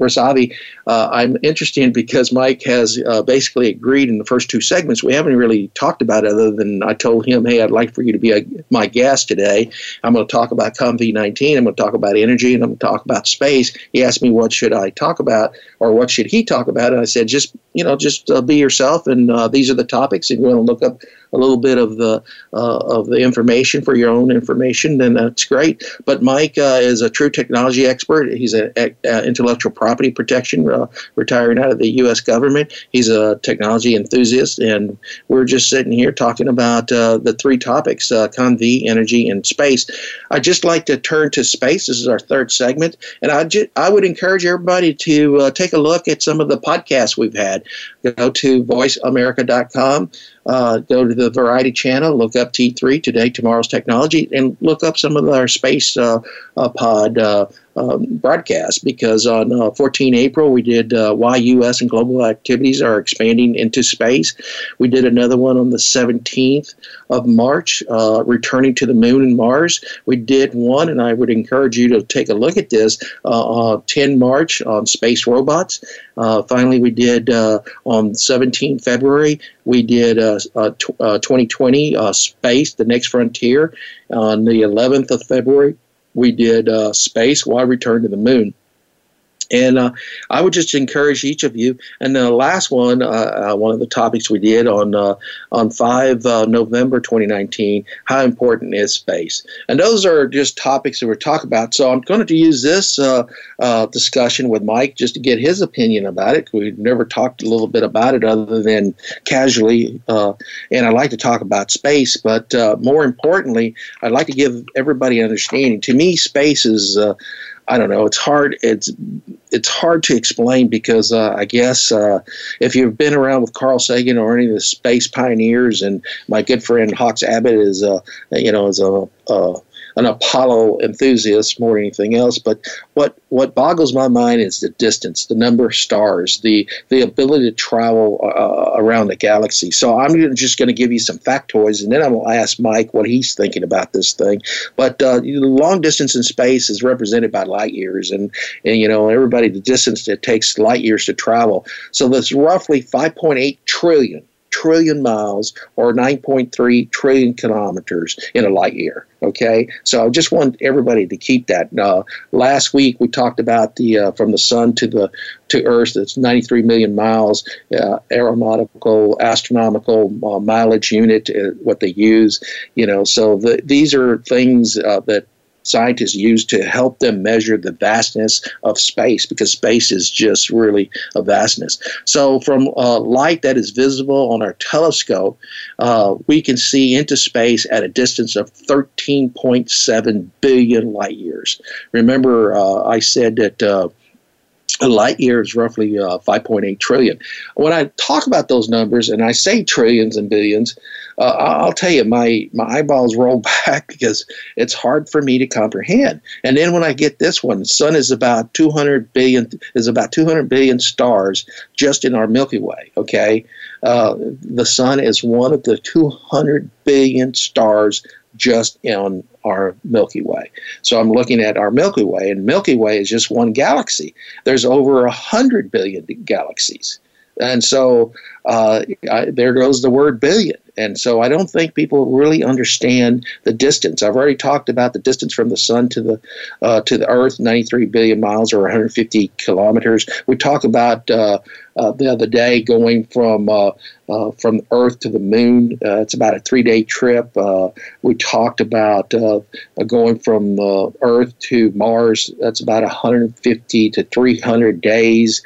Razavi. Uh, I'm interested because Mike has uh, basically agreed in the first two segments. We haven't really talked about it other than I told him, hey, I'd like for you to be a, my guest today. I'm going to talk about COMV19. I'm going to talk about energy and I'm going to talk about space. He asked me, what should I talk about or what should he talk about? And I said, just, you know, just uh, be yourself. And uh, these are the topics. If you want to look up a little bit of the uh, of the information for your own information, then that's great. But Mike uh, is a true technology expert. He's an intellectual property protection, retiring out of the U.S. government. He's a technology enthusiast, and we're just sitting here talking about uh, the three topics: uh, conv, energy, and space. I'd just like to turn to space. This is our third segment, and I ju- I would encourage everybody to uh, take a look at some of the podcasts we've had. Go to voiceamerica.com uh, go to the Variety channel, look up T3 Today, Tomorrow's Technology, and look up some of our space uh, uh, pod uh, um, broadcasts. Because on uh, 14 April, we did Why U.S. and Global Activities Are Expanding into Space. We did another one on the 17th of March, Returning to the Moon and Mars. We did one, and I would encourage you to take a look at this, on 10 March on space robots. finally, we did on 17 February, we did uh, uh, t- uh, 2020 uh, Space, the next frontier. On the 11th of February, we did Space, Why Return to the Moon. And uh, I would just encourage each of you. And the last one, uh, uh, one of the topics we did on uh, on five uh, November 2019, how important is space? And those are just topics that we're talking about. So I'm going to use this uh, discussion with Mike just to get his opinion about it. We've never talked a little bit about it other than casually. and I like to talk about space, but more importantly, I'd like to give everybody an understanding. To me, space is I don't know. It's hard. It's it's hard to explain because uh, I guess uh, if you've been around with Carl Sagan or any of the space pioneers, and my good friend Hawks Abbott is, uh, you know, is a, a an Apollo enthusiast more than anything else. But what what boggles my mind is the distance, the number of stars, the the ability to travel uh, around the galaxy. So I'm just going to give you some factoids, and then I'm going to ask Mike what he's thinking about this thing. But uh, long distance in space is represented by light years, and and you know everybody the distance it takes light years to travel. So that's roughly 5.8 trillion trillion miles or 9.3 trillion kilometers in a light year. Okay, so I just want everybody to keep that. Uh, last week we talked about the uh, from the sun to the to Earth. That's 93 million miles. Uh, aeronautical, astronomical uh, mileage unit, uh, what they use. You know, so the, these are things uh, that scientists use to help them measure the vastness of space because space is just really a vastness. So, from uh, light that is visible on our telescope, uh, we can see into space at a distance of 13.7 billion light years. Remember, uh, I said that uh, a light year is roughly uh, 5.8 trillion. When I talk about those numbers and I say trillions and billions, uh, I'll tell you, my, my eyeballs roll back because it's hard for me to comprehend. And then when I get this one, the sun is about 200 billion, is about 200 billion stars just in our Milky Way, okay? Uh, the sun is one of the 200 billion stars just in our Milky Way. So I'm looking at our Milky Way, and Milky Way is just one galaxy. There's over a hundred billion galaxies, and so uh, I, there goes the word billion. And so I don't think people really understand the distance. I've already talked about the distance from the sun to the uh, to the Earth, 93 billion miles or 150 kilometers. We talk about uh, uh, the other day going from uh, uh, from Earth to the Moon. It's about a three day trip. we talked about going from Earth to Mars. That's about 150 to 300 days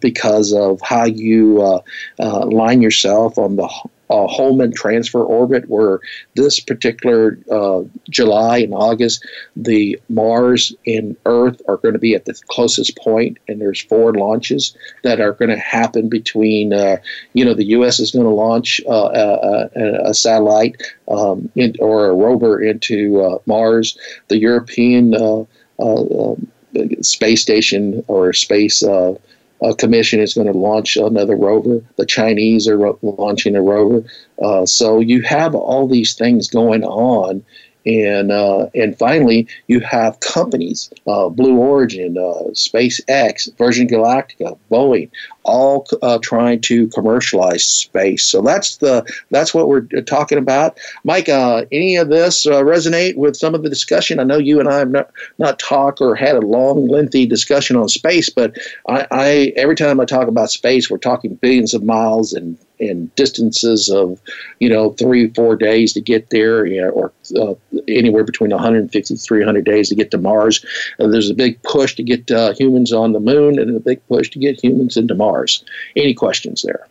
because of how you line yourself on the uh, Hohmann transfer orbit, where this particular uh, July and August, the Mars and Earth are going to be at the closest point, and there's four launches that are going to happen between, uh, you know, the U.S. is going to launch uh, uh, a, a, satellite um, in, or a rover into uh, Mars. The European um, space station or space uh, Commission is going to launch another rover. The Chinese are ro- launching a rover. Uh, so you have all these things going on and uh, and finally, you have companies, uh, Blue Origin, uh, SpaceX, Virgin Galactica, Boeing, all uh, trying to commercialize space. So that's the that's what we're talking about. Mike, uh, any of this uh, resonate with some of the discussion? I know you and I have not not talked or had a long, lengthy discussion on space, but I, I every time I talk about space, we're talking billions of miles and and distances of, you know, three, four days to get there, you know, or uh, anywhere between 150 300 days to get to Mars. There's a big push to get uh, humans on the moon and a big push to get humans into Mars. Any questions there?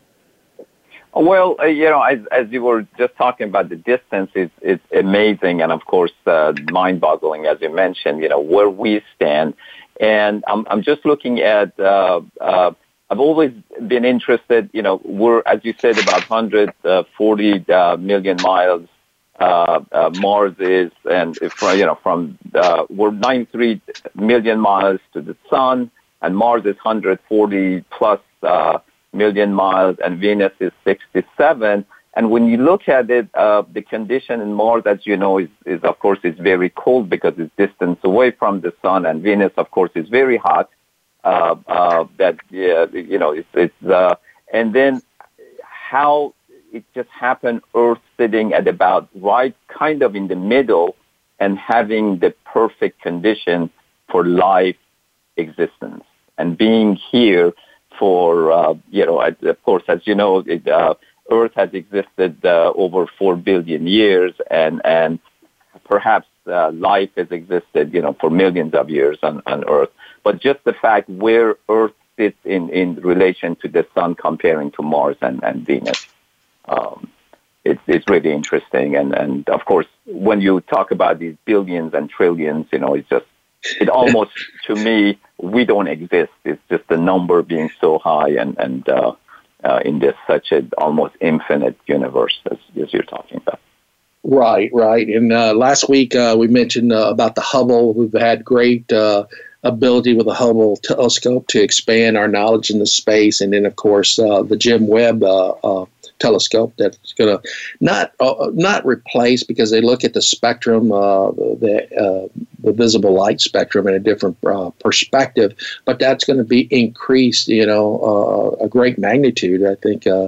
Well, uh, you know, as, as you were just talking about the distance, it's, it's amazing and, of course, uh, mind-boggling, as you mentioned, you know, where we stand. And I'm, I'm just looking at uh, uh, I've always been interested, you know, we're, as you said, about 140 uh, million miles uh, uh, Mars is, and if, you know, from, uh, we're 93 million miles to the sun, and Mars is 140 plus uh, million miles, and Venus is 67. And when you look at it, uh, the condition in Mars, as you know, is, is of course is very cold because it's distance away from the sun, and Venus, of course, is very hot uh, uh, that yeah, you know it's, it's uh, and then how it just happened Earth sitting at about right kind of in the middle and having the perfect condition for life existence and being here for uh, you know of course as you know it, uh, Earth has existed uh, over four billion years and and perhaps uh, life has existed you know for millions of years on, on Earth but just the fact where Earth sits in, in relation to the sun comparing to Mars and, and Venus. Um, it's, it's really interesting. And, and of course, when you talk about these billions and trillions, you know, it's just, it almost, to me, we don't exist. It's just the number being so high and, and uh, uh, in this such an almost infinite universe as, as you're talking about. Right, right. And uh, last week uh, we mentioned uh, about the Hubble. We've had great uh, ability with the Hubble telescope to expand our knowledge in the space, and then of course uh, the Jim Webb uh, telescope that's going to not uh, not replace because they look at the spectrum, uh, the uh, the visible light spectrum in a different uh, perspective, but that's going to be increased, you know, uh, a great magnitude, I think, uh,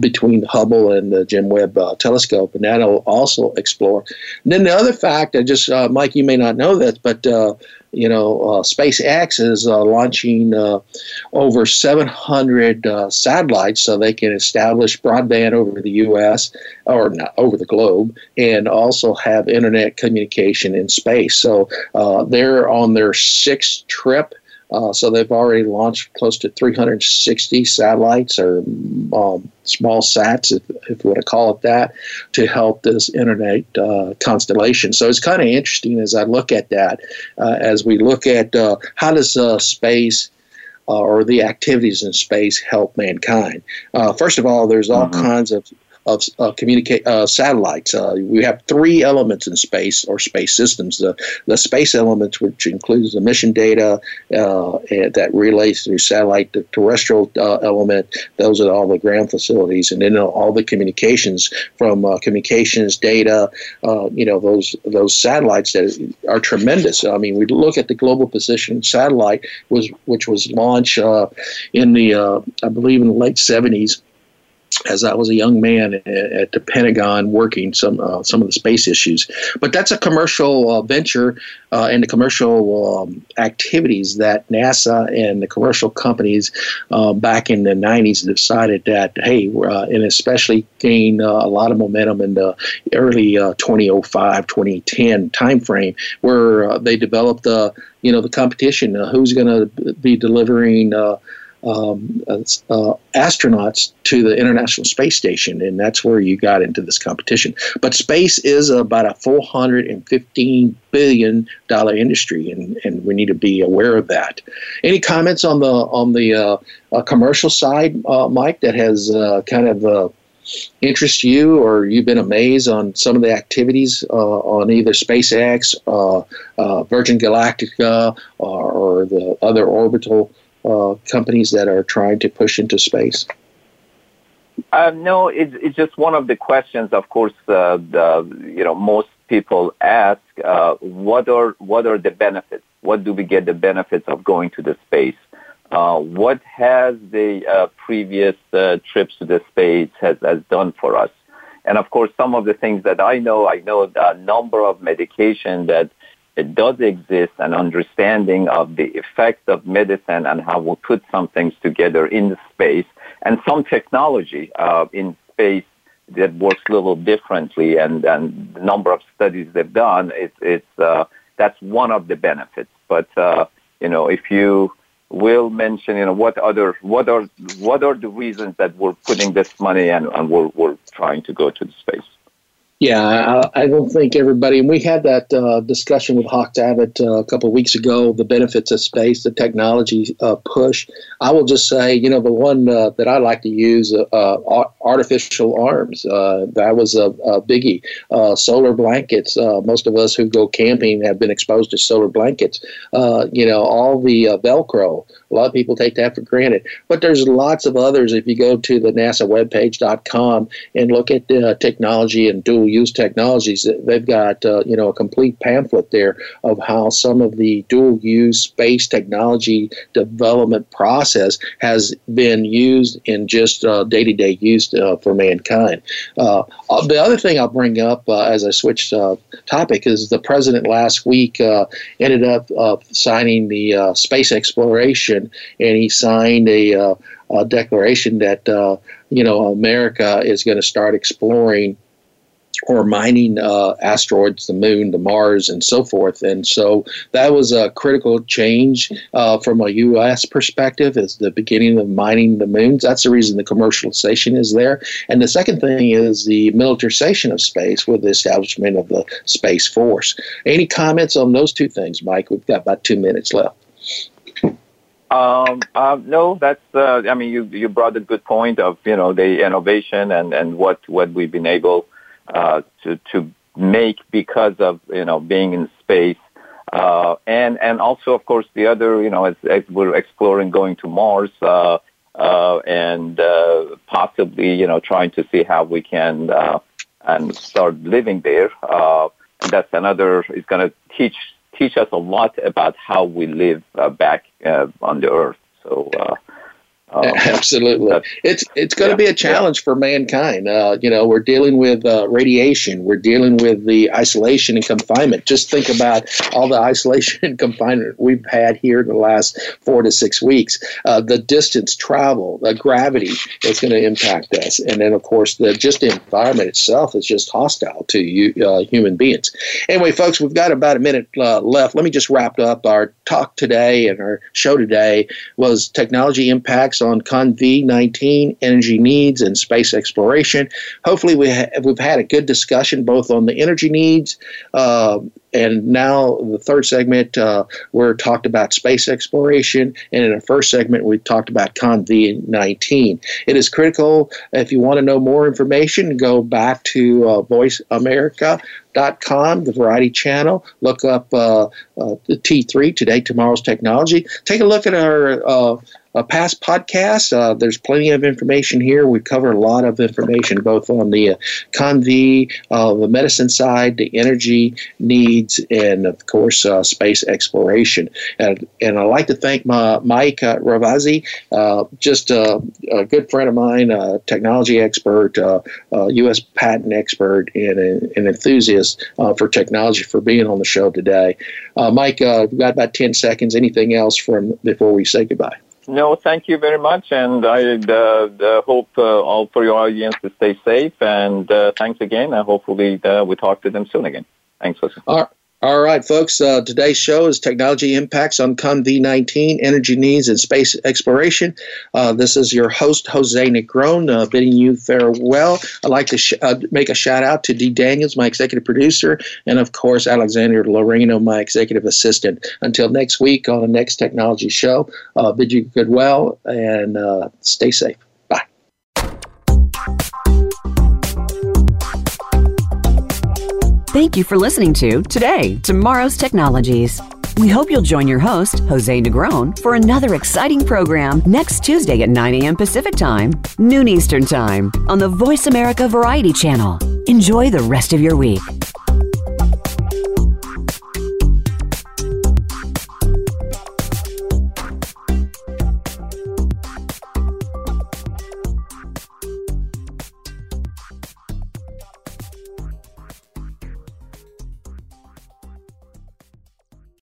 between Hubble and the Jim Webb telescope, and that'll also explore. And then the other fact, I just Mike, you may not know this, but you know, uh, SpaceX is uh, launching uh, over 700 uh, satellites so they can establish broadband over the U.S. or not over the globe, and also have internet communication in space. So uh, they're on their sixth trip uh, so they've already launched close to 360 satellites or um, small sats, if, if, you want to call it that, to help this internet uh, constellation. So it's kind of interesting as I look at that, uh, as we look at uh, how does uh, space uh, or the activities in space help mankind. first of all, there's all mm-hmm. kinds of of uh, communicate uh, satellites. Uh, we have three elements in space or space systems. The, the space elements, which includes the mission data uh, that relays through satellite, the terrestrial uh, element. Those are all the ground facilities, and then all the communications from uh, communications data. you know those those satellites that are tremendous. I mean, we look at the Global Position satellite was which was launched in the I believe in the late 70s as I was a young man at the Pentagon working some uh, some of the space issues. But that's a commercial uh, venture uh, and the commercial um, activities that NASA and the commercial companies uh, back in the 90s decided that, hey, uh, and especially gained uh, a lot of momentum in the early 2005, 2010 timeframe where they developed the, you know, the competition. who's going to be delivering um, uh, astronauts to the International Space Station, and that's where you got into this competition. But space is about a 415 billion dollar industry, and, and we need to be aware of that. Any comments on the on the uh, uh, commercial side, uh, Mike, that has uh, kind of uh, interest you, or you've been amazed on some of the activities on either SpaceX, Virgin Galactica, or, or the other orbital uh, companies that are trying to push into space? Uh, no, it's, it's just one of the questions. Of course, uh, the you know most people ask, uh, what are what are the benefits? What do we get the benefits of going to the space? Uh, what has the uh, previous trips to the space has, has done for us? And of course, some of the things that I know, I know a number of medication that does exist an understanding of the effects of medicine and how we put some things together in the space and some technology uh, in space that works a little differently and, and the number of studies they've done it's, it's uh, that's one of the benefits. But uh, you know if you will mention you know what other what are what are the reasons that we're putting this money and, and we're, we're trying to go to the space yeah, I, I, don't think everybody, and we had that uh, discussion with Hawk Davitt uh, a couple of weeks ago, the benefits of space, the technology uh, push. I will just say, you know, the one uh, that I like to use, uh, uh, artificial arms, that was a, a biggie. solar blankets, most of us who go camping have been exposed to solar blankets. you know, all the Velcro, a lot of people take that for granted. But there's lots of others. If you go to the NASA webpage.com and look at technology and dual use technologies. They've got uh, you know a complete pamphlet there of how some of the dual use space technology development process has been used in just day to day use uh, for mankind. Uh, uh, the other thing I'll bring up uh, as I switch topic is the president last week ended up signing the space exploration, and he signed a, a declaration that you know America is going to start exploring or mining uh, asteroids, the moon, the Mars, and so forth. And so that was a critical change uh, from a U.S. perspective, is the beginning of mining the moons. That's the reason the commercialization is there. And the second thing is the militarization of space with the establishment of the Space Force. Any comments on those two things, Mike? We've got about two minutes left. Um, uh, no, that's. Uh, I mean, you you brought a good point of you know the innovation and and what what we've been able uh, to to make because of you know being in space. Uh, and and also, of course, the other, you know, as, as we're exploring going to Mars, uh, uh, and uh, possibly, you know, trying to see how we can uh, and start living there. Uh, that's another is going to teach teach us a lot about how we live uh, back uh, on the Earth. So. Um, Absolutely, it's it's going to yeah, be a challenge yeah. for mankind. Uh, you know, we're dealing with uh, radiation, we're dealing with the isolation and confinement. Just think about all the isolation and confinement we've had here in the last four to six weeks. Uh, the distance travel, the gravity is going to impact us, and then of course the just the environment itself is just hostile to you, uh, human beings. Anyway, folks, we've got about a minute uh, left. Let me just wrap up our talk today and our show today was technology impacts on CONV 19, energy needs, and space exploration. Hopefully, we ha- we've had a good discussion both on the energy needs. Uh, and now the third segment, uh, we're talked about space exploration, and in the first segment, we talked about CONV 19. It is critical if you want to know more information, go back to uh, Voice America com, the Variety Channel. Look up uh, uh, the T3 Today, Tomorrow's Technology. Take a look at our uh, uh, past podcasts. Uh, there's plenty of information here. We cover a lot of information both on the uh, uh, the medicine side, the energy needs, and of course space exploration. And, and I'd like to thank my, Mike Ravazzi, just a, a, good friend of mine, technology expert, U.S. patent expert, and an enthusiast for technology for being on the show today. Mike, we've got about 10 seconds. Anything else from before we say goodbye? No, thank you very much, and I uh, hope uh, all for your audience to stay safe. And uh, thanks again, and hopefully uh, we talk to them soon again. Thanks, listen. All right. All right, folks. Uh, today's show is Technology Impacts on CONV19, Energy Needs and Space Exploration. Uh, this is your host, Jose Negron, uh, bidding you farewell. I'd like to sh- uh, make a shout out to Dee Daniels, my executive producer, and of course, Alexander Loreno, my executive assistant. Until next week on the next technology show, uh, bid you goodwill and uh, stay safe. Thank you for listening to Today, Tomorrow's Technologies. We hope you'll join your host, Jose Negron, for another exciting program next Tuesday at 9 a.m. Pacific Time, noon Eastern Time, on the Voice America Variety Channel. Enjoy the rest of your week.